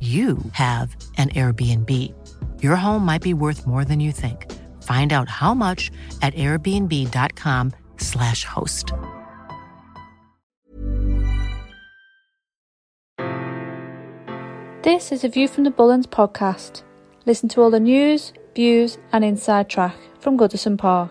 you have an Airbnb. Your home might be worth more than you think. Find out how much at airbnb.com/slash host. This is a View from the Bullens podcast. Listen to all the news, views, and inside track from Goodison Park.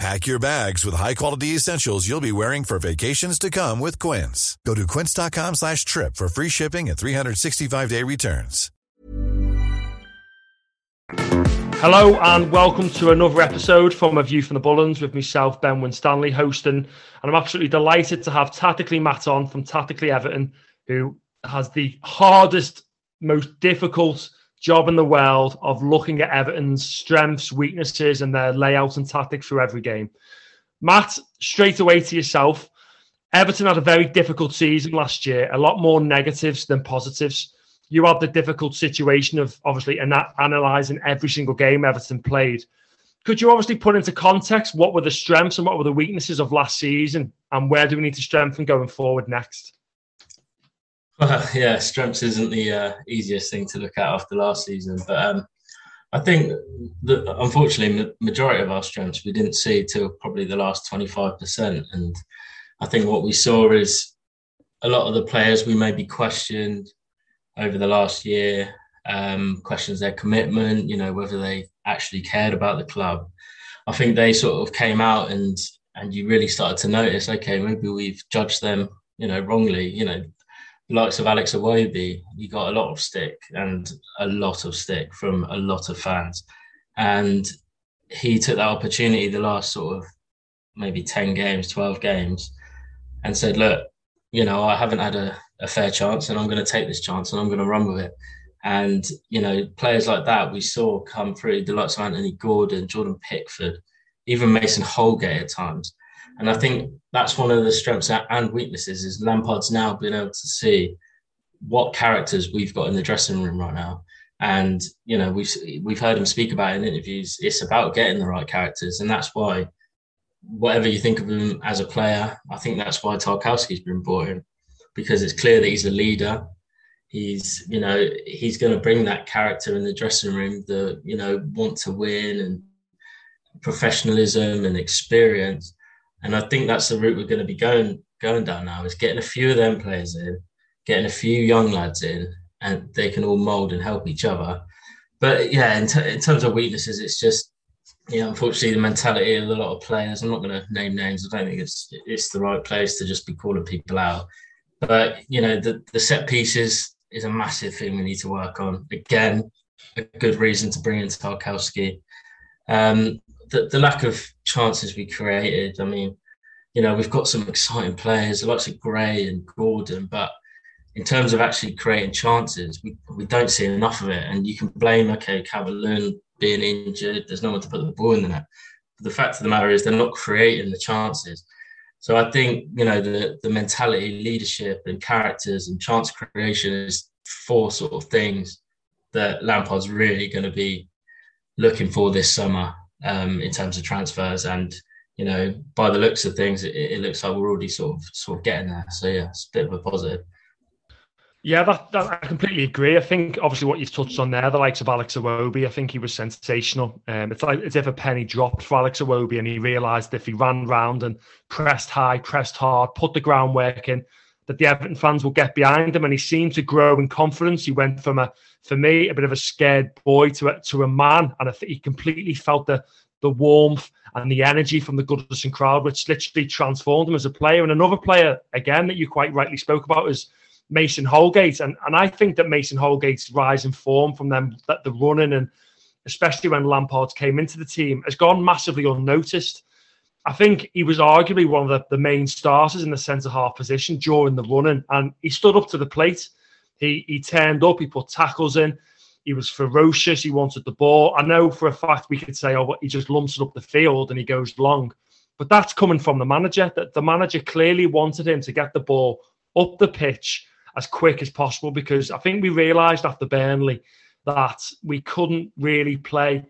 Pack your bags with high-quality essentials you'll be wearing for vacations to come with Quince. Go to quince.com slash trip for free shipping and 365-day returns. Hello and welcome to another episode from A View from the Bullens with myself, Ben Winstanley, hosting. And I'm absolutely delighted to have Tactically Matt on from Tactically Everton, who has the hardest, most difficult job in the world of looking at Everton's strengths, weaknesses, and their layout and tactics for every game. Matt, straight away to yourself. Everton had a very difficult season last year, a lot more negatives than positives. You had the difficult situation of obviously ana- analysing every single game Everton played. Could you obviously put into context what were the strengths and what were the weaknesses of last season, and where do we need to strengthen going forward next? Well, yeah, strengths isn't the uh, easiest thing to look at after last season, but um, I think that unfortunately, the majority of our strengths we didn't see till probably the last twenty five percent, and I think what we saw is a lot of the players we maybe questioned over the last year, um, questions their commitment, you know, whether they actually cared about the club. I think they sort of came out and and you really started to notice, okay, maybe we've judged them, you know, wrongly. You know, likes of Alex Iwobi, he got a lot of stick and a lot of stick from a lot of fans. And he took that opportunity the last sort of maybe 10 games, 12 games, and said, Look, you know, I haven't had a, a fair chance and I'm going to take this chance and I'm going to run with it. And, you know, players like that we saw come through the likes of Anthony Gordon, Jordan Pickford, even Mason Holgate at times. And I think that's one of the strengths and weaknesses is Lampard's now been able to see what characters we've got in the dressing room right now. And you know, we've we've heard him speak about in interviews. It's about getting the right characters, and that's why whatever you think of him as a player, I think that's why Tarkowski's been brought in because it's clear that he's a leader. He's, you know, he's going to bring that character in the dressing room, the, you know, want to win and professionalism and experience. And I think that's the route we're going to be going going down now is getting a few of them players in, getting a few young lads in, and they can all mould and help each other. But yeah, in, t- in terms of weaknesses, it's just yeah, unfortunately, the mentality of a lot of players. I'm not going to name names. I don't think it's it's the right place to just be calling people out. But you know, the the set pieces is a massive thing we need to work on. Again, a good reason to bring in Tarkowski. Um, the, the lack of chances we created. I mean, you know, we've got some exciting players, lots of Gray and Gordon, but in terms of actually creating chances, we, we don't see enough of it. And you can blame, okay, Calvert being injured, there's no one to put the ball in the net. But the fact of the matter is, they're not creating the chances. So I think, you know, the, the mentality, leadership, and characters and chance creation is four sort of things that Lampard's really going to be looking for this summer um, in terms of transfers. And you know, by the looks of things, it, it, looks like we're already sort of sort of getting there. So yeah, it's a bit of a positive. Yeah, that, that, I completely agree. I think obviously what you've touched on there, the likes of Alex Iwobi, I think he was sensational. Um, it's like as if a penny dropped for Alex Iwobi, and he realised if he ran round and pressed high, pressed hard, put the groundwork in, that the Everton fans will get behind him. And he seemed to grow in confidence. He went from a, for me, a bit of a scared boy to a, to a man, and I think he completely felt the the warmth and the energy from the Goodison crowd, which literally transformed him as a player. And another player, again, that you quite rightly spoke about is Mason Holgate. And, and I think that Mason Holgate's rise in form from them, that the running and especially when Lampard came into the team, has gone massively unnoticed. I think he was arguably one of the, the main starters in the centre half position during the running, and he stood up to the plate. He he turned up, he put tackles in, he was ferocious. He wanted the ball. I know for a fact we could say, oh, he just lumps it up the field and he goes long. But that's coming from the manager. That the manager clearly wanted him to get the ball up the pitch as quick as possible because I think we realised after Burnley that we couldn't really play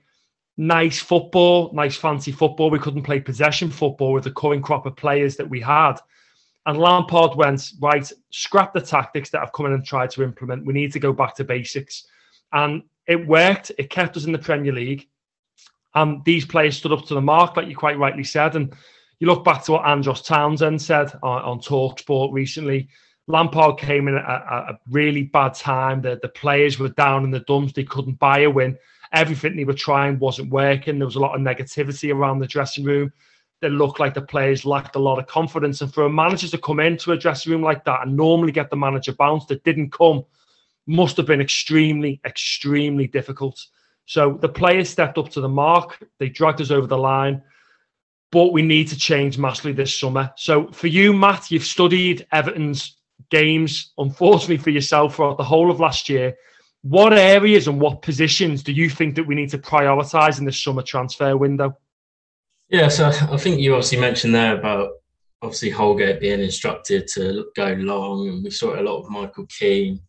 nice football, nice fancy football. We couldn't play possession football with the current crop of players that we had. And Lampard went, right, scrap the tactics that I've come in and tried to implement. We need to go back to basics. And it worked. It kept us in the Premier League. And these players stood up to the mark, like you quite rightly said. And you look back to what Andros Townsend said on, on Talksport recently. Lampard came in at a, a really bad time. The, the players were down in the dumps. They couldn't buy a win. Everything they were trying wasn't working. There was a lot of negativity around the dressing room. It looked like the players lacked a lot of confidence. And for a manager to come into a dressing room like that and normally get the manager bounced, it didn't come must have been extremely, extremely difficult. So the players stepped up to the mark. They dragged us over the line. But we need to change massively this summer. So for you, Matt, you've studied Everton's games, unfortunately for yourself, throughout the whole of last year. What areas and what positions do you think that we need to prioritise in the summer transfer window? Yeah, so I think you obviously mentioned there about obviously Holgate being instructed to go long, and we saw a lot of Michael Keane.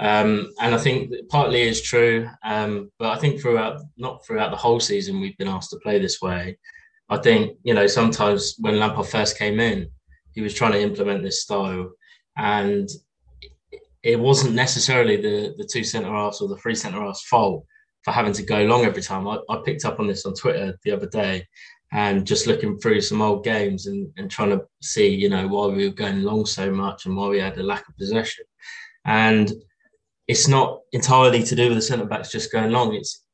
Um, and I think partly is true, um, but I think throughout not throughout the whole season we've been asked to play this way. I think you know sometimes when Lampard first came in, he was trying to implement this style, and it wasn't necessarily the the two centre halves or the three centre halves fault for having to go long every time. I, I picked up on this on Twitter the other day, and just looking through some old games and, and trying to see you know why we were going long so much and why we had a lack of possession, and it's not entirely to do with the centre backs just going long. It's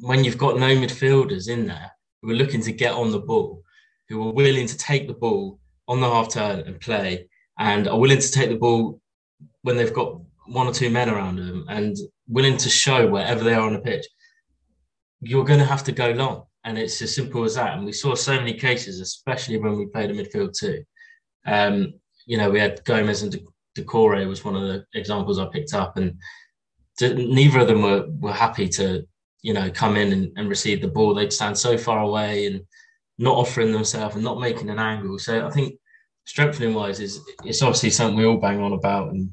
when you've got no midfielders in there who are looking to get on the ball, who are willing to take the ball on the half turn and play, and are willing to take the ball when they've got one or two men around them and willing to show wherever they are on the pitch. You're going to have to go long, and it's as simple as that. And we saw so many cases, especially when we played a midfield too. Um, you know, we had Gomes and Doucouré was one of the examples I picked up, and neither of them were were happy to you know come in and, and receive the ball. They'd stand so far away and not offering themselves and not making an angle. So I think strengthening wise is it's obviously something we all bang on about, and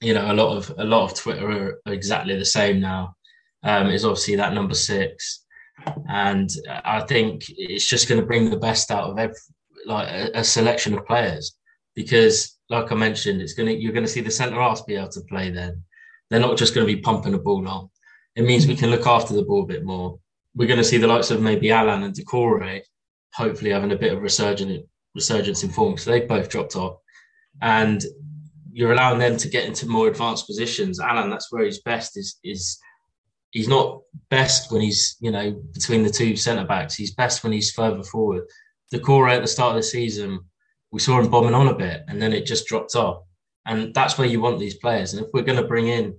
you know a lot of a lot of Twitter are, are exactly the same now. Um, is obviously that number six. And I think it's just going to bring the best out of every, like a, a, selection of players because, like I mentioned, it's going to you're going to see the centre halves be able to play. Then they're not just going to be pumping the ball on. It means we can look after the ball a bit more. We're going to see the likes of maybe Allan and Doucouré eh, hopefully having a bit of resurgence resurgence in form. So they've both dropped off, and you're allowing them to get into more advanced positions. Allan, that's where he's best. Is is he's not best when he's you know between the two centre backs. He's best when he's further forward. Doucouré at the start of the season, we saw him bombing on a bit, and then it just dropped off. And that's where you want these players. And if we're going to bring in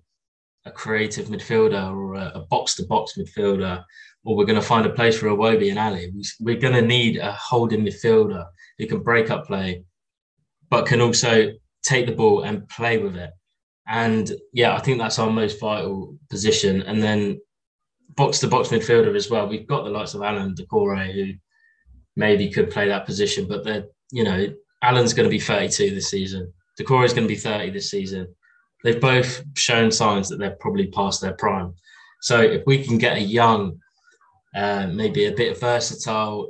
a creative midfielder or a box to box midfielder, or we're going to find a place for Iwobi and Alli, we're going to need a holding midfielder who can break up play, but can also take the ball and play with it. And yeah, I think that's our most vital position. And then box to box midfielder as well. We've got the likes of Allan Doucouré who maybe could play that position, but they're, you know, Allan's going to be 32 this season. Doucouré is going to be 30 this season. They've both shown signs that they're probably past their prime. So if we can get a young, uh, maybe a bit versatile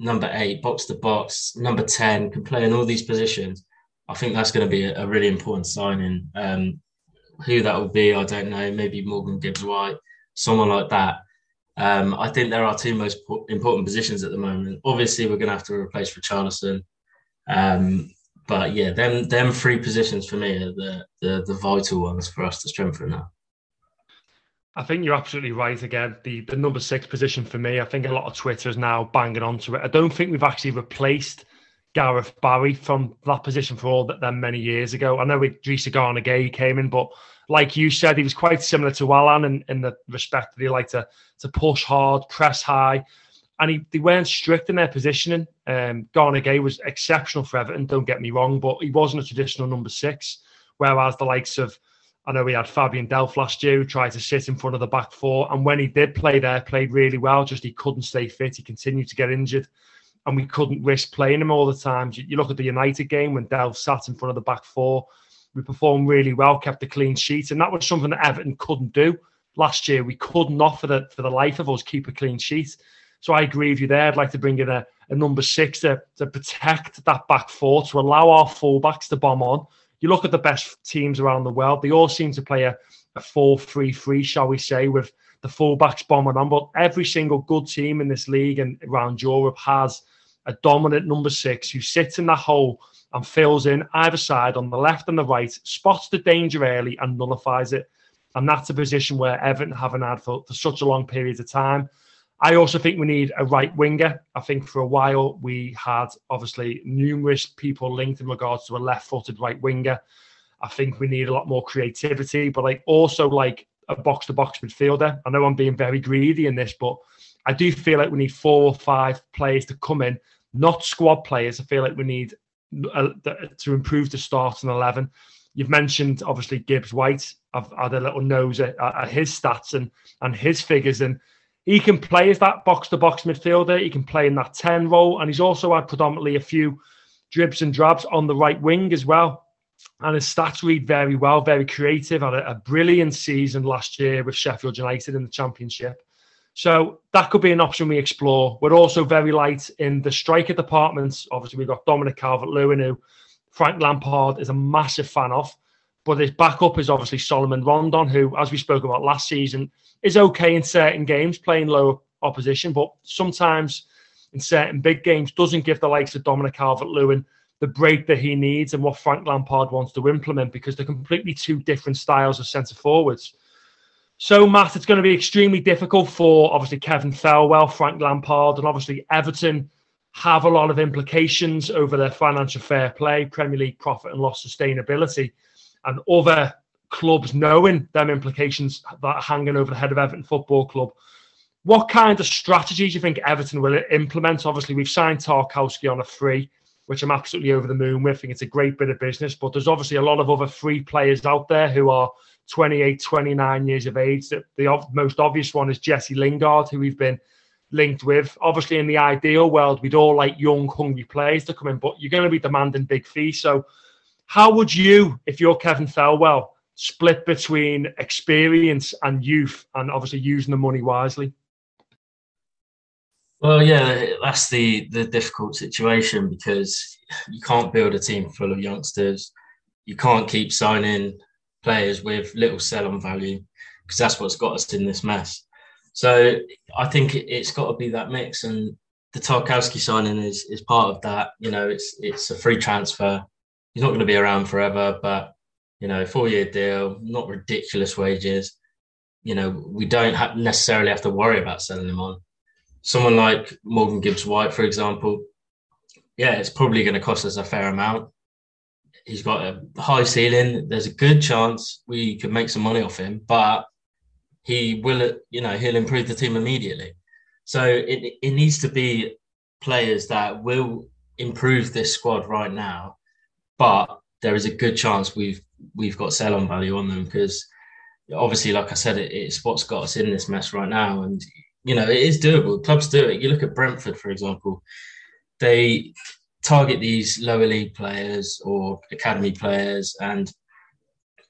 number eight, box to box, number 10, can play in all these positions, I think that's going to be a, really important signing. Um, who that will be, I don't know. Maybe Morgan Gibbs White, someone like that. Um, I think there are two most important positions at the moment. Obviously, we're going to have to replace Richarlison. Um, but yeah, them them three positions for me are the, the the vital ones for us to strengthen now. I think you're absolutely right. Again, the, the number six position for me, I think a lot of Twitter is now banging onto it. I don't think we've actually replaced Gareth Barry from that position for all that then many years ago. I know Idrissa Gana Gueye came in, but like you said, he was quite similar to Allan in, in the respect that he liked to to push hard, press high, and he, they weren't strict in their positioning. Um, Gana Gueye was exceptional for Everton, don't get me wrong, but he wasn't a traditional number six. Whereas the likes of, I know we had Fabian Delph last year who tried to sit in front of the back four, and when he did play there, played really well. Just he couldn't stay fit. He continued to get injured, and we couldn't risk playing him all the times. You look at the United game when Delph sat in front of the back four. We performed really well, kept a clean sheet, and that was something that Everton couldn't do last year. We couldn't offer the for the life of us keep a clean sheet. So I agree with you there. I'd like to bring in a, a number six to, to protect that back four, to allow our fullbacks to bomb on. You look at the best teams around the world, they all seem to play a, a 4 3 3, shall we say, with the fullbacks bombing on. But every single good team in this league and around Europe has a dominant number six who sits in that hole and fills in either side on the left and the right, spots the danger early and nullifies it. And that's a position where Everton haven't had for, for such a long period of time. I also think we need a right winger. I think for a while we had obviously numerous people linked in regards to a left footed right winger. I think we need a lot more creativity, but like also like a box to box midfielder. I know I'm being very greedy in this, but I do feel like we need four or five players to come in, not squad players. I feel like we need uh, to improve the starting 11. You've mentioned obviously Gibbs White. I've had a little nose at, at his stats and, and his figures. And he can play as that box to box midfielder. He can play in that 10 role. And he's also had predominantly a few dribs and drabs on the right wing as well. And his stats read very well, very creative. Had a, a brilliant season last year with Sheffield United in the Championship. So that could be an option we explore. We're also very light in the striker departments. Obviously, we've got Dominic Calvert Lewin, who Frank Lampard is a massive fan of. But his backup is obviously Salomon Rondon, who, as we spoke about last season, is okay in certain games playing low opposition, but sometimes in certain big games doesn't give the likes of Dominic Calvert Lewin the break that he needs and what Frank Lampard wants to implement because they're completely two different styles of centre forwards. So, Matt, it's going to be extremely difficult for obviously Kevin Thelwell, Frank Lampard, and obviously Everton have a lot of implications over their financial fair play, Premier League profit and loss sustainability and other clubs knowing them implications that are hanging over the head of Everton Football Club. What kind of strategies do you think Everton will implement? Obviously, we've signed Tarkowski on a free, which I'm absolutely over the moon with. I think it's a great bit of business, but there's obviously a lot of other free players out there who are 28, 29 years of age. The most obvious one is Jesse Lingard, who we've been linked with. Obviously, in the ideal world, we'd all like young, hungry players to come in, but you're going to be demanding big fees. So how would you, if you're Kevin Thelwell, split between experience and youth and obviously using the money wisely? Well, yeah, that's the the difficult situation because you can't build a team full of youngsters. You can't keep signing players with little sell-on value because that's what's got us in this mess. So I think it's got to be that mix, and the Tarkowski signing is is part of that. You know, it's it's a free transfer. He's not going to be around forever, but you know, four year deal, not ridiculous wages. You know, we don't have necessarily have to worry about selling him on. Someone like Morgan Gibbs White, for example, yeah, it's probably going to cost us a fair amount. He's got a high ceiling. There's a good chance we could make some money off him, but he will, you know, he'll improve the team immediately. So it, it needs to be players that will improve this squad right now, but there is a good chance we've we've got sell on value on them because obviously, like I said, it, it's what's got us in this mess right now, and you know it is doable. Clubs do it. You look at Brentford, for example, they target these lower league players or academy players, and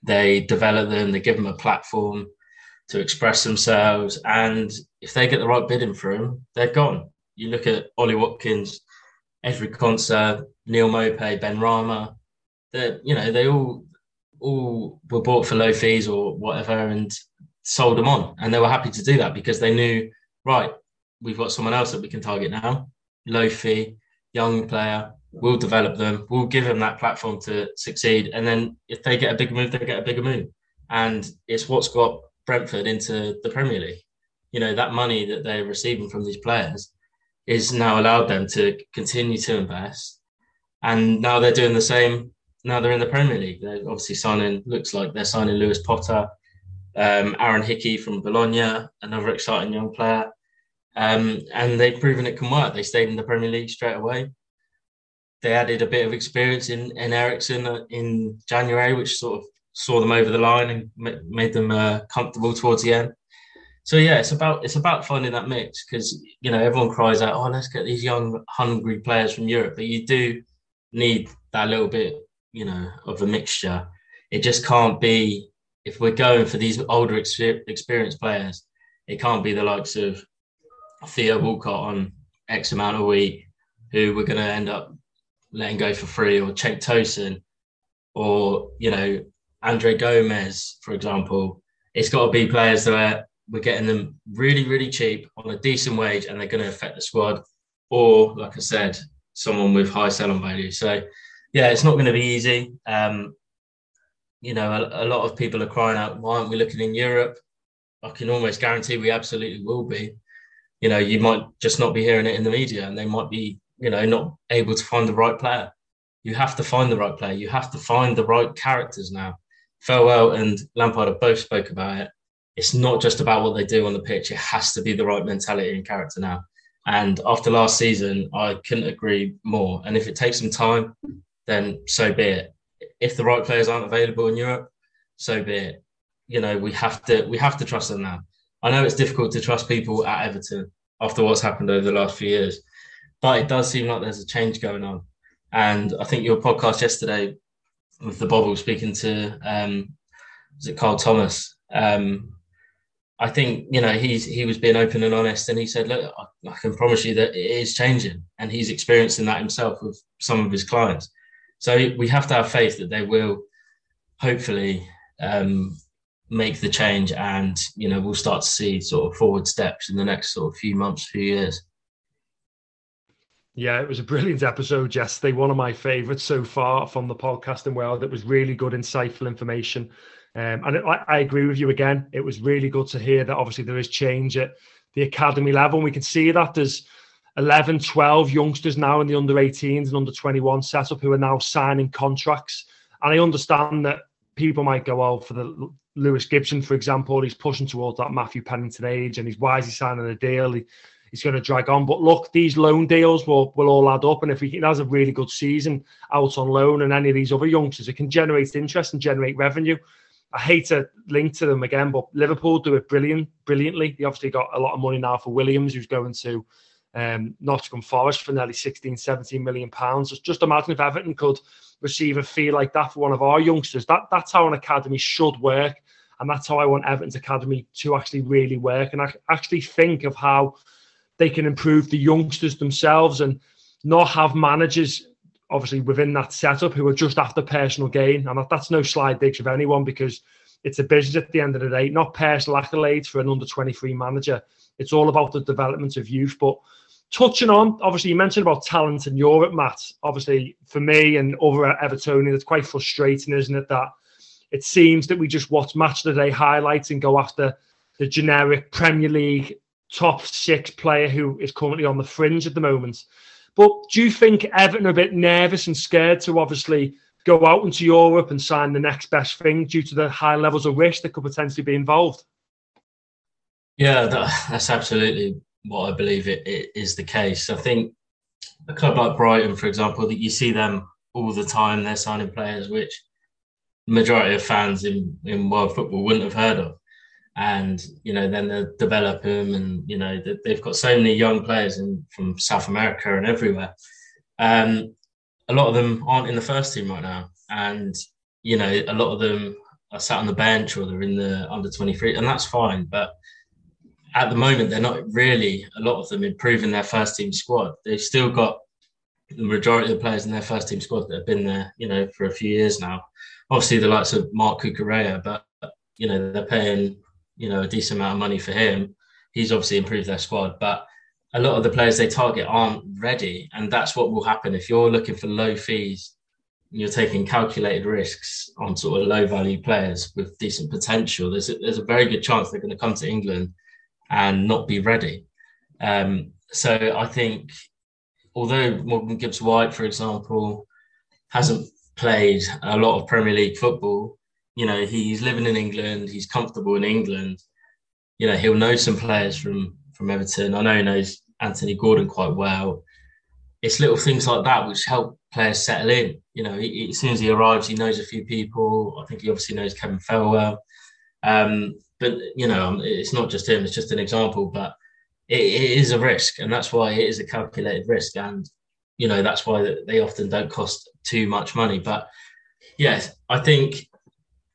they develop them. They give them a platform to express themselves. And if they get the right bidding for them, they're gone. You look at Ollie Watkins, Ezri Konsa, Neal Maupay, Benrahma. They, you know, they all all were bought for low fees or whatever, and sold them on. And they were happy to do that because they knew, right, we've got someone else that we can target now, low fee, young player. We'll develop them. We'll give them that platform to succeed. And then if they get a bigger move, they get a bigger move. And it's what's got Brentford into the Premier League. You know, that money that they're receiving from these players is now allowed them to continue to invest. And now they're doing the same. Now they're in the Premier League. They're obviously signing, looks like they're signing Lewis Potter, um, Aaron Hickey from Bologna, another exciting young player. Um, and they've proven it can work. They stayed in the Premier League straight away. They added a bit of experience in, in Eriksen in January, which sort of saw them over the line and made them uh, comfortable towards the end. So yeah, it's about it's about finding that mix because you know everyone cries out, "Oh, let's get these young, hungry players from Europe," but you do need that little bit, you know, of a mixture. It just can't be if we're going for these older, experienced players. It can't be the likes of Theo Walcott on X amount a week, who we're going to end up letting go for free, or Cenk Tosun, or you know Andre Gomes, for example, it's got to be players that we're getting them really, really cheap on a decent wage and they're going to affect the squad. Or, like I said, someone with high selling value. So, yeah, it's not going to be easy. Um, you know, a, a, lot of people are crying out, why aren't we looking in Europe? I can almost guarantee we absolutely will be. You know, you might just not be hearing it in the media and they might be, you know, not able to find the right player. You have to find the right player. You have to find the right characters now. Thelwell and Lampard have both spoke about it. It's not just about what they do on the pitch. It has to be the right mentality and character now. And after last season, I couldn't agree more. And if it takes some time, then so be it. If the right players aren't available in Europe, so be it. You know, we have to we have to trust them now. I know it's difficult to trust people at Everton after what's happened over the last few years, but it does seem like there's a change going on. And I think your podcast yesterday with the bubble speaking to um, is it Carl Thomas. Um, I think you know he's he was being open and honest, and he said, "Look, I, I, can promise you that it is changing," and he's experiencing that himself with some of his clients. So we have to have faith that they will, hopefully, um, make the change, and you know we'll start to see sort of forward steps in the next sort of few months, few years. Yeah, it was a brilliant episode yesterday. One of my favourites so far from the podcasting world. It was really good, insightful information. Um, and it, I, I, agree with you again. It was really good to hear that obviously there is change at the academy level. And we can see that there's 11, 12 youngsters now in the under 18s and under 21 setup who are now signing contracts. And I understand that people might go, oh, for the Lewis Gibson, for example, he's pushing towards that Matthew Pennington age and he's why is he signing a deal? He, he's going to drag on. But look, these loan deals will, will all add up. And if he has a really good season out on loan and any of these other youngsters, it can generate interest and generate revenue. I hate to link to them again, but Liverpool do it brilliant, brilliantly. They obviously got a lot of money now for Williams, who's going to um, Nottingham Forest for nearly 16, 17 million pounds. Just, imagine if Everton could receive a fee like that for one of our youngsters. That that's how an academy should work, and that's how I want Everton's academy to actually really work. And actually think of how they can improve the youngsters themselves and not have managers obviously within that setup who are just after personal gain. And that's no slide digs of anyone because it's a business at the end of the day, not personal accolades for an under 23 manager. It's all about the development of youth. But touching on, obviously, you mentioned about talent in Europe, Matt. Obviously, for me and other Evertonians, it's quite frustrating, isn't it, that it seems that we just watch match of the day highlights and go after the generic Premier League top six player who is currently on the fringe at the moment. But do you think Everton are a bit nervous and scared to obviously go out into Europe and sign the next best thing due to the high levels of risk that could potentially be involved? Yeah, that, that's absolutely what I believe it, it is the case. I think a club like Brighton, for example, that you see them all the time, they're signing players which majority of fans in, in world football wouldn't have heard of. And, you know, then they develop them and, you know, they've got so many young players in, from South America and everywhere. Um, a lot of them aren't in the first team right now. And, you know, a lot of them are sat on the bench or they're in the under 23, and that's fine. But at the moment, they're not really, a lot of them, improving their first team squad. They've still got the majority of the players in their first team squad that have been there, you know, for a few years now. Obviously, the likes of Marc Cucurella, but, you know, they're paying, you know, a decent amount of money for him. He's obviously improved their squad. But a lot of the players they target aren't ready. And that's what will happen if you're looking for low fees. You're taking calculated risks on sort of low value players with decent potential. There's a, there's a very good chance they're going to come to England and not be ready. Um, so I think, although Morgan Gibbs White, for example, hasn't played a lot of Premier League football, you know, he's living in England, he's comfortable in England. You know, he'll know some players from from Everton. I know he knows Anthony Gordon quite well. It's little things like that which help players settle in. You know, he, as soon as he arrives, he knows a few people. I think he obviously knows Kevin Thelwell. Um, but you know, it's not just him; it's just an example. But it, it is a risk, and that's why it is a calculated risk, and you know that's why they often don't cost too much money. But yes, I think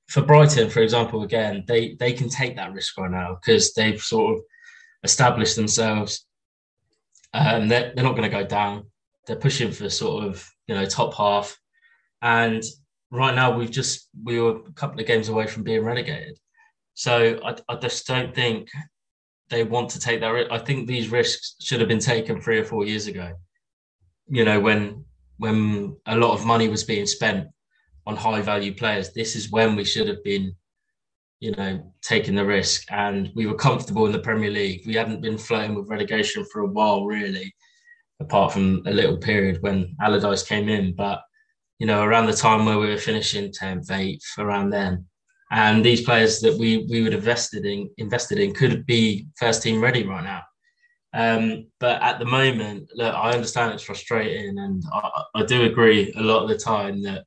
for Brighton, for example, again, they they can take that risk right now because they've sort of established themselves. Um, they're, they're not going to go down. They're pushing for sort of you know top half, and right now we've just we were a couple of games away from being relegated. So I, I just don't think they want to take that. I think these risks should have been taken three or four years ago. You know, when when a lot of money was being spent on high value players, this is when we should have been, you know, taking the risk. And we were comfortable in the Premier League. We hadn't been flirting with relegation for a while, really, apart from a little period when Allardyce came in. But you know, around the time where we were finishing 10th, 8th, around then, and these players that we we would have invested in invested in could be first team ready right now. Um, but at the moment, look, I understand it's frustrating, and I, I, do agree a lot of the time that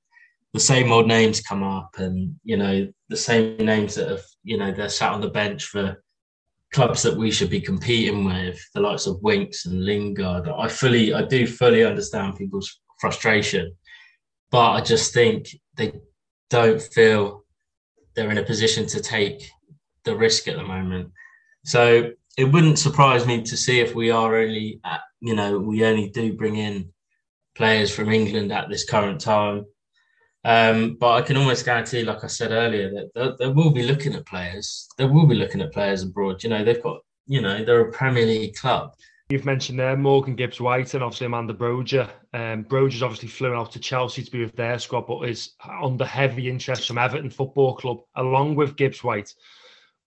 the same old names come up, and you know the same names that have you know they're sat on the bench for clubs that we should be competing with, the likes of Winks and Lingard. I fully, I do fully understand people's frustration, but I just think they don't feel they're in a position to take the risk at the moment. So it wouldn't surprise me to see if we are only, at, you know, we only do bring in players from England at this current time. Um, but I can almost guarantee, like I said earlier, that they, they will be looking at players. They will be looking at players abroad. You know, they've got, you know, they're a Premier League club. You've mentioned there Morgan Gibbs White and obviously Armando Broja. Um, Broja's obviously flown out to Chelsea to be with their squad, but is under heavy interest from Everton Football Club along with Gibbs White.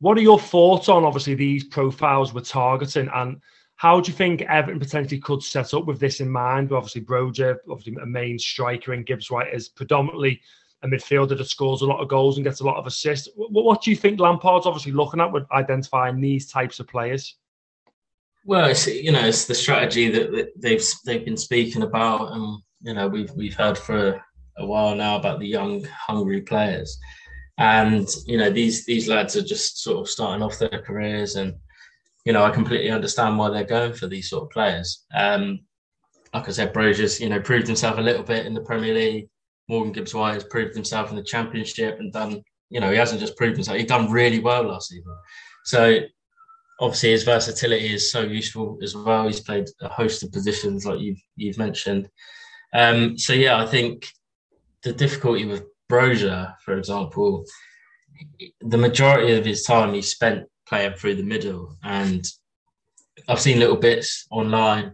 What are your thoughts on obviously these profiles we're targeting and how do you think Everton potentially could set up with this in mind? Obviously, Broja, obviously a main striker, and Gibbs White is predominantly a midfielder that scores a lot of goals and gets a lot of assists. What do you think Lampard's obviously looking at with identifying these types of players? Well, it's you know it's the strategy that they've they've been speaking about, and you know we've we've heard for a while now about the young, hungry players, and you know these these lads are just sort of starting off their careers, and you know I completely understand why they're going for these sort of players. Um, like I said, Broja's you know proved himself a little bit in the Premier League. Morgan Gibbs White has proved himself in the Championship and done. You know he hasn't just proved himself; he's done really well last season. So obviously his versatility is so useful as well. He's played a host of positions like you've you've mentioned. Um, so yeah, I think the difficulty with Broja, for example, the majority of his time he spent playing through the middle, and I've seen little bits online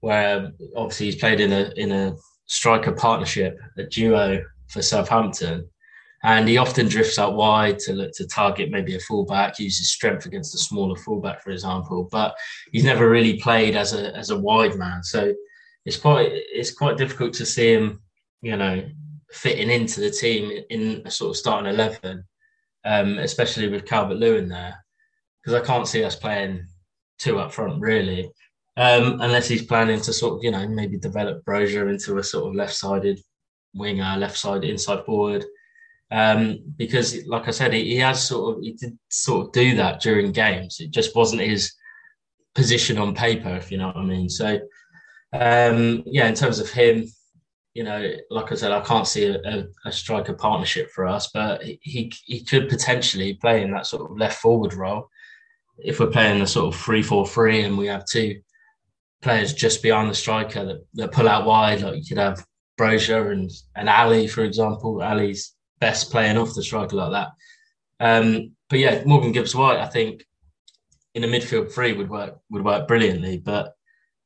where obviously he's played in a in a striker partnership, a duo for Southampton, and he often drifts out wide to look to target maybe a fullback, uses strength against a smaller fullback, for example. But he's never really played as a as a wide man, so it's quite it's quite difficult to see him, you know, fitting into the team in a sort of starting eleven, um, especially with Calvert Lewin there, because I can't see us playing two up front really, um, unless he's planning to sort of you know maybe develop Broja into a sort of left sided winger, left side inside forward um, because, like I said, he, he, has sort of he did sort of do that during games. It just wasn't his position on paper, if you know what I mean. So, um, yeah, in terms of him, you know, like I said, I can't see a, a, a striker partnership for us, but he he could potentially play in that sort of left forward role if we're playing a sort of three four three and we have two players just behind the striker that, that pull out wide. Like you could have Broja and and Alli, for example. Alli's best playing off the striker like that. Um, but yeah, Morgan Gibbs White, I think in a midfield three would work would work brilliantly. But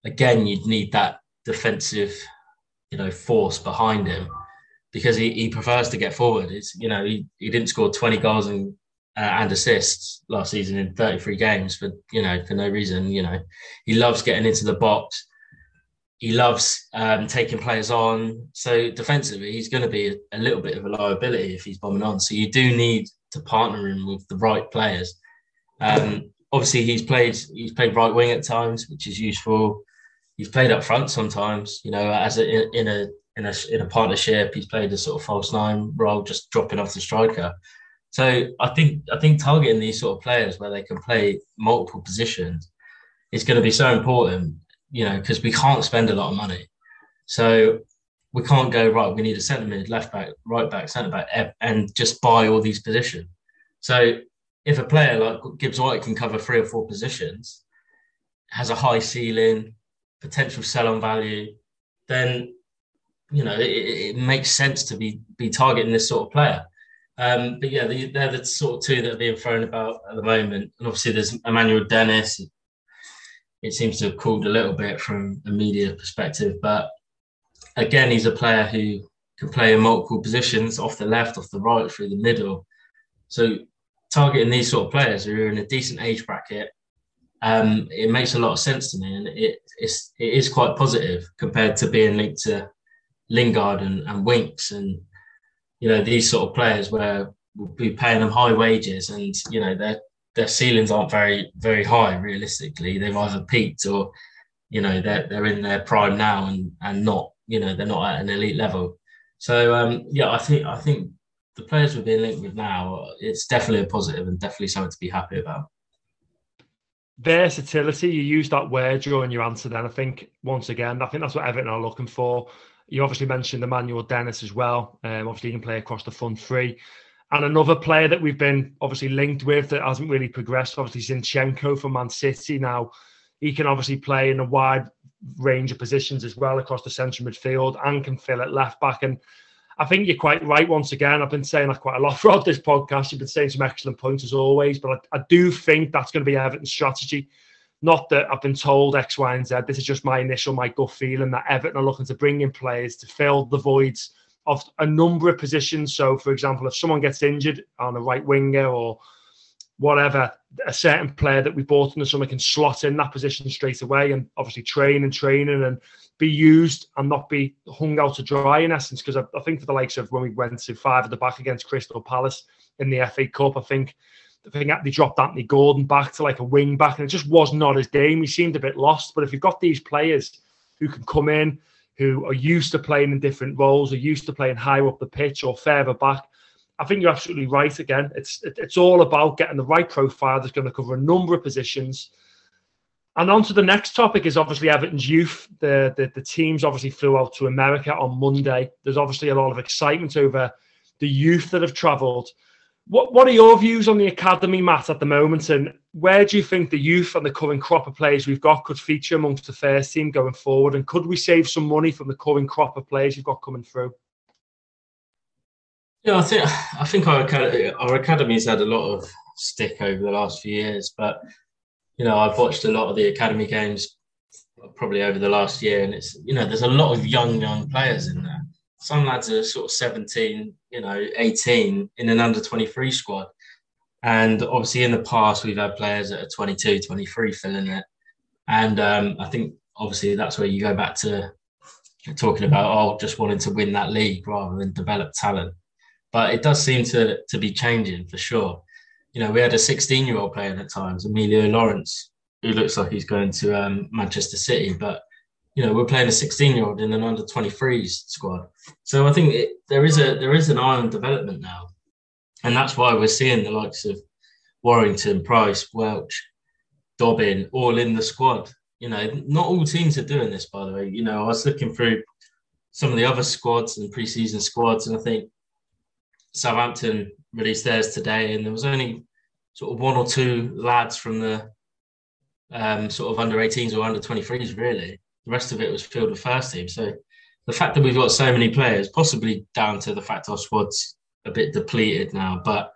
again, you'd need that defensive, you know, force behind him because he, he prefers to get forward. It's you know he, he didn't score twenty goals and uh, and assists last season in thirty three games for you know for no reason. You know he loves getting into the box he loves um, taking players on. So defensively, he's going to be a, little bit of a liability if he's bombing on. So you do need to partner him with the right players. Um, obviously, he's played he's played right wing at times, which is useful. He's played up front sometimes. You know, as a, in a in a in a partnership, he's played a sort of false nine role, just dropping off the striker. So I think I think targeting these sort of players where they can play multiple positions is going to be so important you know, because we can't spend a lot of money. So we can't go right. We need a centre mid, left back, right back, centre back, and just buy all these positions. So if a player like Gibbs White can cover three or four positions, has a high ceiling, potential sell on value, then you know it, it, makes sense to be be targeting this sort of player. Um, but yeah, they're the sort of two that are being thrown about at the moment. And obviously, there's Emmanuel Dennis, it seems to have cooled a little bit from a media perspective. But again, he's a player who can play in multiple positions off the left, off the right, through the middle. So targeting these sort of players who are in a decent age bracket, um, it makes a lot of sense to me, and it it's, it is quite positive compared to being linked to Lingard and, and Winks and you know these sort of players where we'll be paying them high wages and you know they're their ceilings aren't very very high realistically. They've either peaked or you know they're they're in their prime now and and not you know they're not at an elite level. So um, yeah, I think I think the players we're being linked with now, it's definitely a positive and definitely something to be happy about. Versatility, you use that word during your answer. Then I think once again, I think that's what Everton are looking for. You obviously mentioned Emmanuel Dennis as well. Um, obviously, he can play across the front three. And another player that we've been obviously linked with that hasn't really progressed, obviously Zinchenko from Man City. Now, he can obviously play in a wide range of positions as well across the central midfield and can fill at left back. And I think you're quite right once again. I've been saying that quite a lot throughout this podcast. You've been saying some excellent points as always, but I, I do think that's going to be Everton's strategy. Not that I've been told X, Y, and Z. This is just my initial, my gut feeling that Everton are looking to bring in players to fill the voids of a number of positions. So, for example, if someone gets injured on a right winger or whatever, a certain player that we bought in the summer can slot in that position straight away and obviously train and training and be used and not be hung out to dry in essence. Because I, I, think for the likes of when we went to five at the back against Crystal Palace in the FA Cup, I think I think they dropped Anthony Gordon back to like a wing back and it just was not his game. He seemed a bit lost. But if you've got these players who can come in, who are used to playing in different roles, are used to playing higher up the pitch or further back. I think you're absolutely right. Again, it's it's all about getting the right profile that's going to cover a number of positions. And on to the next topic is obviously Everton's youth. The, the the teams obviously flew out to America on Monday. There's obviously a lot of excitement over the youth that have travelled. What What are your views on the academy, Matt, at the moment, and where do you think the youth and the current crop of players we've got could feature amongst the first team going forward? And could we save some money from the current crop of players you've got coming through? Yeah, I think I think our our academy's had a lot of stick over the last few years, but you know I've watched a lot of the academy games probably over the last year, and it's you know there's a lot of young young players in there. Some lads are sort of 17, you know, 18 in an under 23 squad, and obviously in the past we've had players that are 22, 23 filling it, and um, I think obviously that's where you go back to talking about oh just wanting to win that league rather than develop talent. But it does seem to to be changing for sure. You know, we had a 16 year old playing at times, Emilio Lawrence, who looks like he's going to um, Manchester City, but you know, we're playing a 16 year old in an under 23s squad. So I think it, there is a there is an eye on development now, and that's why we're seeing the likes of Warrington, Price, Welch, Dobbin all in the squad. You know, not all teams are doing this, by the way. You know, I was looking through some of the other squads and preseason squads, and I think Southampton released theirs today, and there was only sort of one or two lads from the um, sort of under 18s or under 23s, really. The rest of it was filled with first team. So the fact that we've got so many players, possibly down to the fact our squad's a bit depleted now, but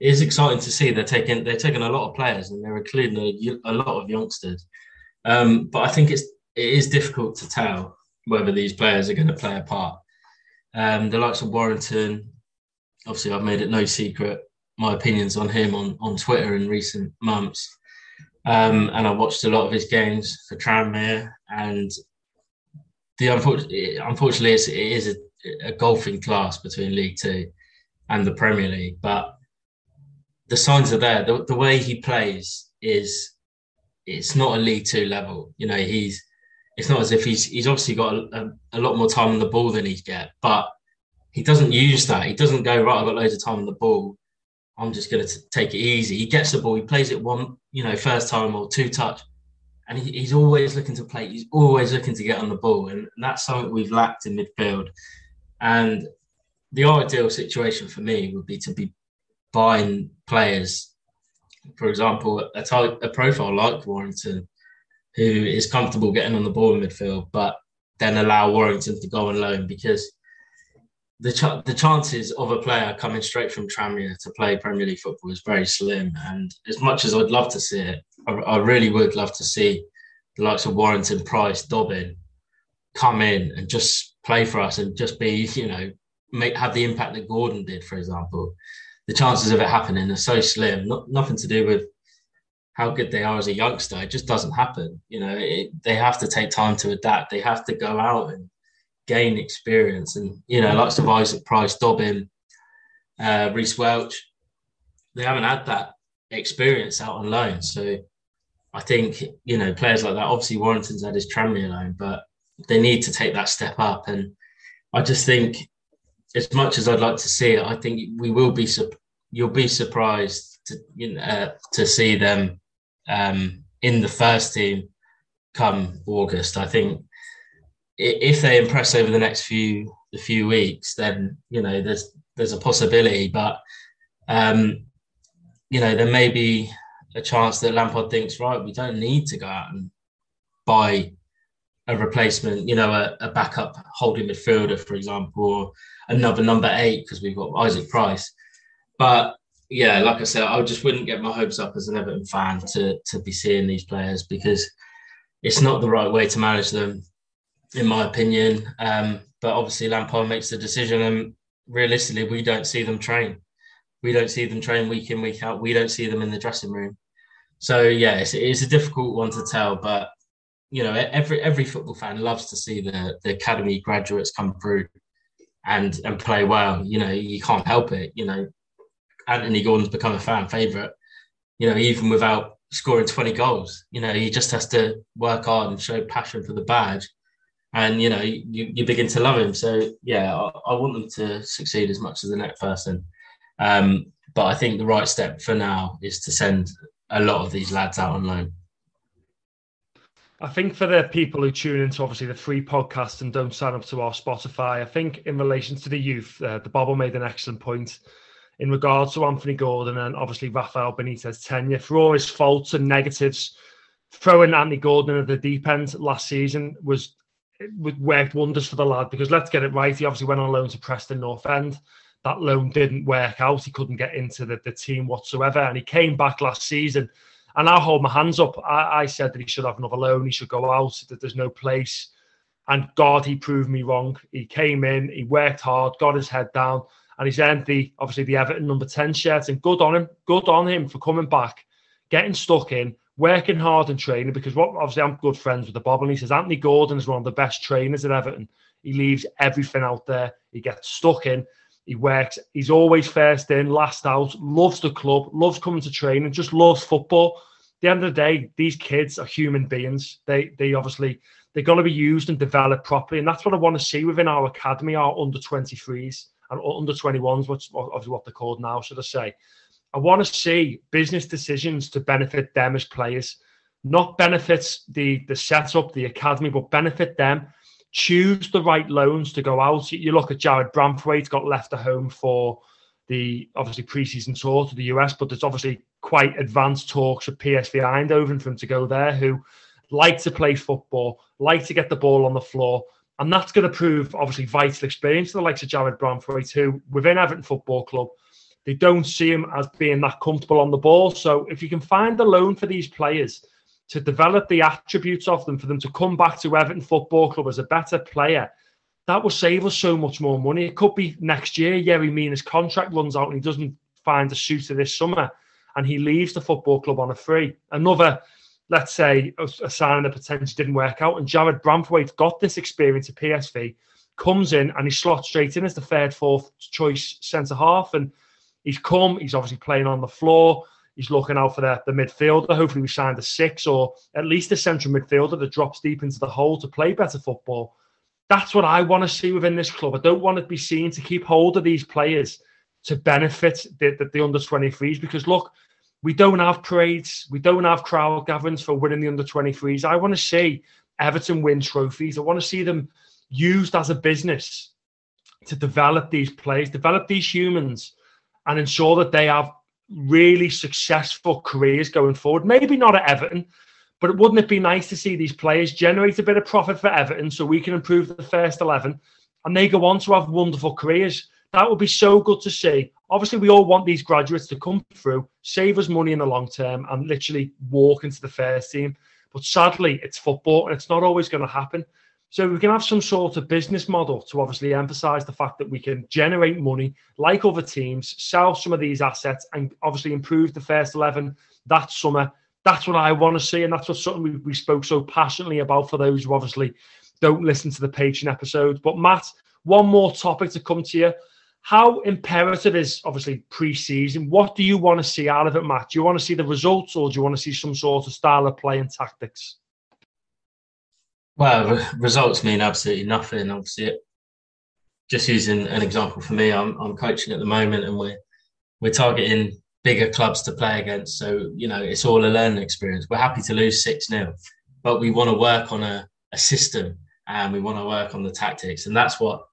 it is exciting to see they're taking they're taking a lot of players and they're including a, a lot of youngsters. Um, but I think it's it is difficult to tell whether these players are going to play a part. Um, the likes of Warrington, obviously I've made it no secret my opinions on him on, on Twitter in recent months. Um, and I watched a lot of his games for Tranmere, and the unfortunately, unfortunately, it's, it is a, a golfing class between League Two and the Premier League. But the signs are there. The, the way he plays is it's not a League Two level. You know, he's it's not as if he's he's obviously got a, a, a lot more time on the ball than he's get, but he doesn't use that. He doesn't go right. I've got loads of time on the ball. I'm just going to take it easy. He gets the ball. He plays it one, you know, first time or two touch, and he, he's always looking to play. He's always looking to get on the ball, and that's something we've lacked in midfield. And the ideal situation for me would be to be buying players, for example, a, type, a profile like Warrington, who is comfortable getting on the ball in midfield, but then allow Warrington to go on loan because the ch- the chances of a player coming straight from Tranmere to play Premier League football is very slim. And as much as I'd love to see it, I, I really would love to see the likes of Warrington, Price, Dobbin come in and just play for us and just be, you know, make have the impact that Gordon did, for example. The chances of it happening are so slim. Not nothing to do with how good they are as a youngster. It just doesn't happen. You know, it, they have to take time to adapt. They have to go out and gain experience. And, you know, lots of Isaac Price, Dobbin, uh, Reece Welch, they haven't had that experience out on loan. So I think, you know, players like that, obviously Warrington's had his Tranmere loan, but they need to take that step up. And I just think, as much as I'd like to see it, I think we will be, you'll be surprised to, you know, uh, to see them um, in the first team come August. I think if they impress over the next few the few weeks, then you know there's there's a possibility, but um, you know there may be a chance that Lampard thinks right, we don't need to go out and buy a replacement, you know, a, a backup holding midfielder, for example, or another number eight because we've got Isaac Price. But yeah, like I said, I just wouldn't get my hopes up as an Everton fan to to be seeing these players because it's not the right way to manage them in my opinion. Um, but obviously, Lampard makes the decision, and realistically, we don't see them train. We don't see them train week in, week out. We don't see them in the dressing room. So yeah, it's, it's a difficult one to tell, but you know, every every football fan loves to see the the academy graduates come through and and play well. You know, you can't help it. You know, Anthony Gordon's become a fan favorite. You know, even without scoring 20 goals, you know, he just has to work hard and show passion for the badge and you know you, you begin to love him. So yeah, I, I want them to succeed as much as the next person. Um, but I think the right step for now is to send a lot of these lads out on loan. I think for the people who tune into obviously the free podcast and don't sign up to our Spotify, I think in relation to the youth, uh, the Bobble made an excellent point. in regards to Anthony Gordon and obviously Rafael Benitez tenure for all his faults and negatives. Throwing Anthony Gordon at the deep end last season was it worked wonders for the lad because let's get it right. He obviously went on loan to Preston North End. That loan didn't work out. He couldn't get into the, the team whatsoever. And he came back last season. And I'll hold my hands up. I, I said that he should have another loan. He should go out, that there's no place. And God, he proved me wrong. He came in, he worked hard, got his head down, and he's earned the obviously the Everton number 10 shirt. And good on him, good on him for coming back, getting stuck in, working hard and training. Because what obviously I'm good friends with the Bob, and he says Anthony Gordon is one of the best trainers at Everton. He leaves everything out there, he gets stuck in, he works, he's always first in, last out, loves the club, loves coming to training. just loves football. At the end of the day, these kids are human beings. They they obviously they've got to be used and developed properly. And that's what I want to see within our academy, our under 23s and under 21s, which obviously what they're called now, should I say. I want to see business decisions to benefit them as players, not benefits the, the setup, the academy, but benefit them. Choose the right loans to go out. You look at Jarrad Branthwaite, got left at home for the obviously preseason tour to the US, but there's obviously quite advanced talks with PSV Eindhoven for him to go there, who like to play football, like to get the ball on the floor. And that's going to prove obviously vital experience to the likes of Jarrad Branthwaite, who within Everton Football Club, they don't see him as being that comfortable on the ball. So if you can find a loan for these players to develop the attributes of them, for them to come back to Everton Football Club as a better player, that will save us so much more money. It could be next year, Yerry Mina's contract runs out and he doesn't find a suitor this summer and he leaves the football club on a free. Another let's say a, signing that potentially didn't work out, and Jarrad Branthwaite got this experience at PSV, comes in and he slots straight in as the third, fourth choice centre half, and he's come. He's obviously playing on the floor. He's looking out for the, the midfielder. Hopefully, we signed a six or at least a central midfielder that drops deep into the hole to play better football. That's what I want to see within this club. I don't want to be seen to keep hold of these players to benefit the, the, the under 23s because look, we don't have parades. We don't have crowd gatherings for winning the under 23s. I want to see Everton win trophies. I want to see them used as a business to develop these players, develop these humans, and ensure that they have really successful careers going forward. Maybe not at Everton, but wouldn't it be nice to see these players generate a bit of profit for Everton so we can improve the first 11 and they go on to have wonderful careers? That would be so good to see. Obviously, we all want these graduates to come through, save us money in the long term, and literally walk into the first team. But sadly, it's football and it's not always going to happen. So we can have some sort of business model to obviously emphasize the fact that we can generate money like other teams, sell some of these assets, and obviously improve the first 11 that summer. That's what I want to see. And that's what something we, we spoke so passionately about for those who obviously don't listen to the Patreon episodes. But Matt, one more topic to come to you how imperative is obviously pre-season? What do you want to see out of it, Matt? Do you want to see the results, or do you want to see some sort of style of play and tactics? Well, results mean absolutely nothing. Obviously, just using an example for me, I'm I'm coaching at the moment, and we're we're targeting bigger clubs to play against. So you know, it's all a learning experience. We're happy to lose six 0 but we want to work on a, a system and we want to work on the tactics, and that's what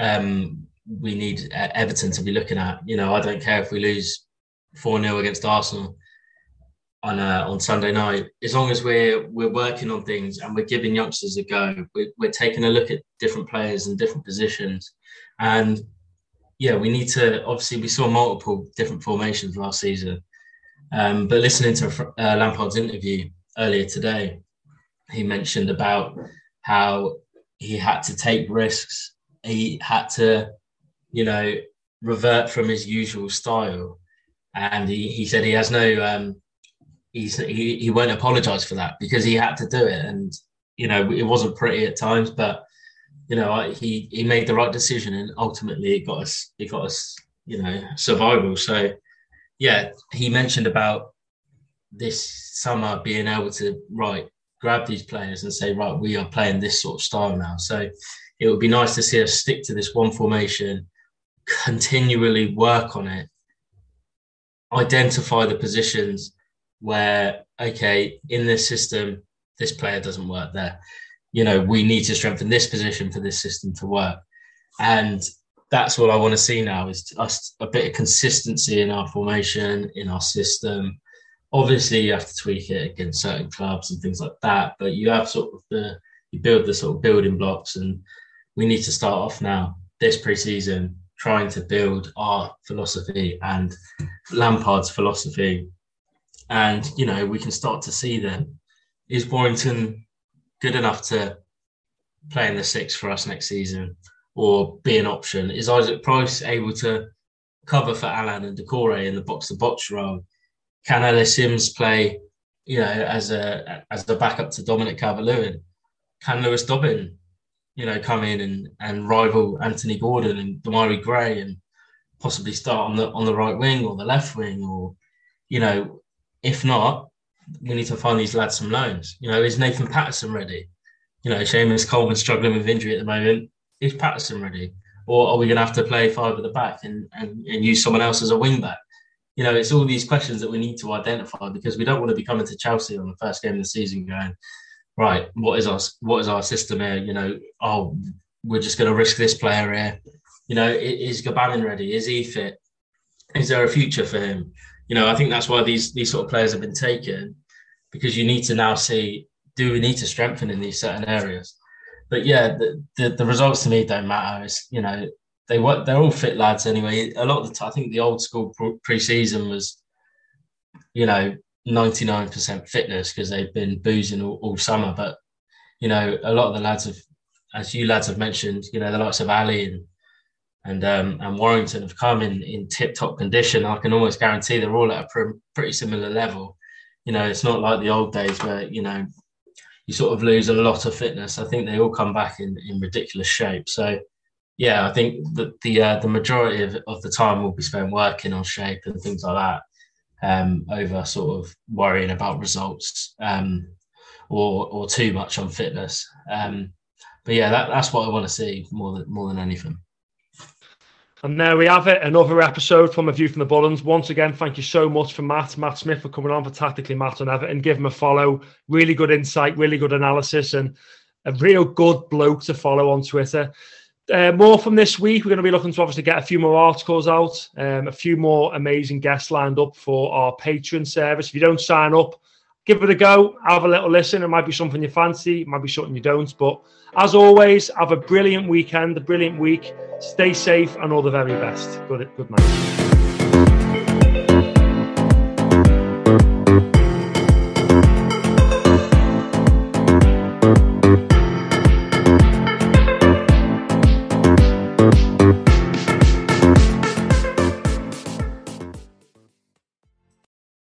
um, we need Everton to be looking at. You know, I don't care if we lose 4 0 against Arsenal on uh, on Sunday night, as long as we're we're working on things and we're giving youngsters a go. We're, we're taking a look at different players and different positions, and yeah, we need to. Obviously, we saw multiple different formations last season, um, but listening to uh, Lampard's interview earlier today, he mentioned about how he had to take risks. He had to you know, revert from his usual style. And he, he said he has no, um, he's, he, he won't apologize for that because he had to do it. And, you know, it wasn't pretty at times, but, you know, he, he made the right decision and ultimately it got us, it got us, you know, survival. So, yeah, he mentioned about this summer being able to, right, grab these players and say, right, we are playing this sort of style now. So it would be nice to see us stick to this one formation continually work on it, identify the positions where, okay, in this system, this player doesn't work there. You know, we need to strengthen this position for this system to work. And that's what I want to see now is us a bit of consistency in our formation, in our system. Obviously, you have to tweak it against certain clubs and things like that, but you have sort of the you build the sort of building blocks, and we need to start off now this preseason trying to build our philosophy and Lampard's philosophy, and you know we can start to see then is Warrington good enough to play in the six for us next season? or be an option? Is Isaac Price able to cover for Allan and Doucouré in the box to box role? Can Ellis Sims play, you know, as a as a backup to Dominic Calvert-Lewin? Can Lewis Dobbin, you know, come in and, and rival Anthony Gordon and Demarai Gray and possibly start on the on the right wing or the left wing or, you know, if not, we need to find these lads some loans. You know, is Nathan Patterson ready? You know, Seamus Coleman struggling with injury at the moment is Patterson ready? Or are we going to have to play five at the back and, and, and use someone else as a wing back? You know, it's all these questions that we need to identify because we don't want to be coming to Chelsea on the first game of the season going, right, what is our what is our system here? You know, oh, we're just going to risk this player here. You know, is Gbamin ready? Is he fit? Is there a future for him? You know, I think that's why these these sort of players have been taken because you need to now see do we need to strengthen in these certain areas but yeah, the, the, the results to me don't matter. It's you know they they're all fit lads anyway. A lot of the time, I think the old school pre-season was, you know, ninety nine percent fitness because they've been boozing all, all, summer. But you know, a lot of the lads have, as you lads have mentioned, you know, the likes of Alli and and um, and Warrington have come in in tip top condition. I can almost guarantee they're all at a pr- pretty similar level. You know, it's not like the old days where you know you sort of lose a lot of fitness. I think they all come back in, in ridiculous shape. So, yeah, I think that the uh, the majority of, of the time will be spent working on shape and things like that, um, over sort of worrying about results um, or or too much on fitness. Um, but yeah, that, that's what I want to see more than more than anything. And there we have it, another episode from A View from the Bullens. Once again, thank you so much for Matt, Matt Smith, for coming on for Tactically Matt on Everton. Give him a follow. Really good insight, really good analysis, and a real good bloke to follow on Twitter. Uh, more from this week. We're going to be looking to obviously get a few more articles out, um, a few more amazing guests lined up for our Patreon service. If you don't sign up, give it a go, have a little listen. It might be something you fancy, it might be something you don't. But as always, have a brilliant weekend, a brilliant week. Stay safe and all the very best. Good, good night.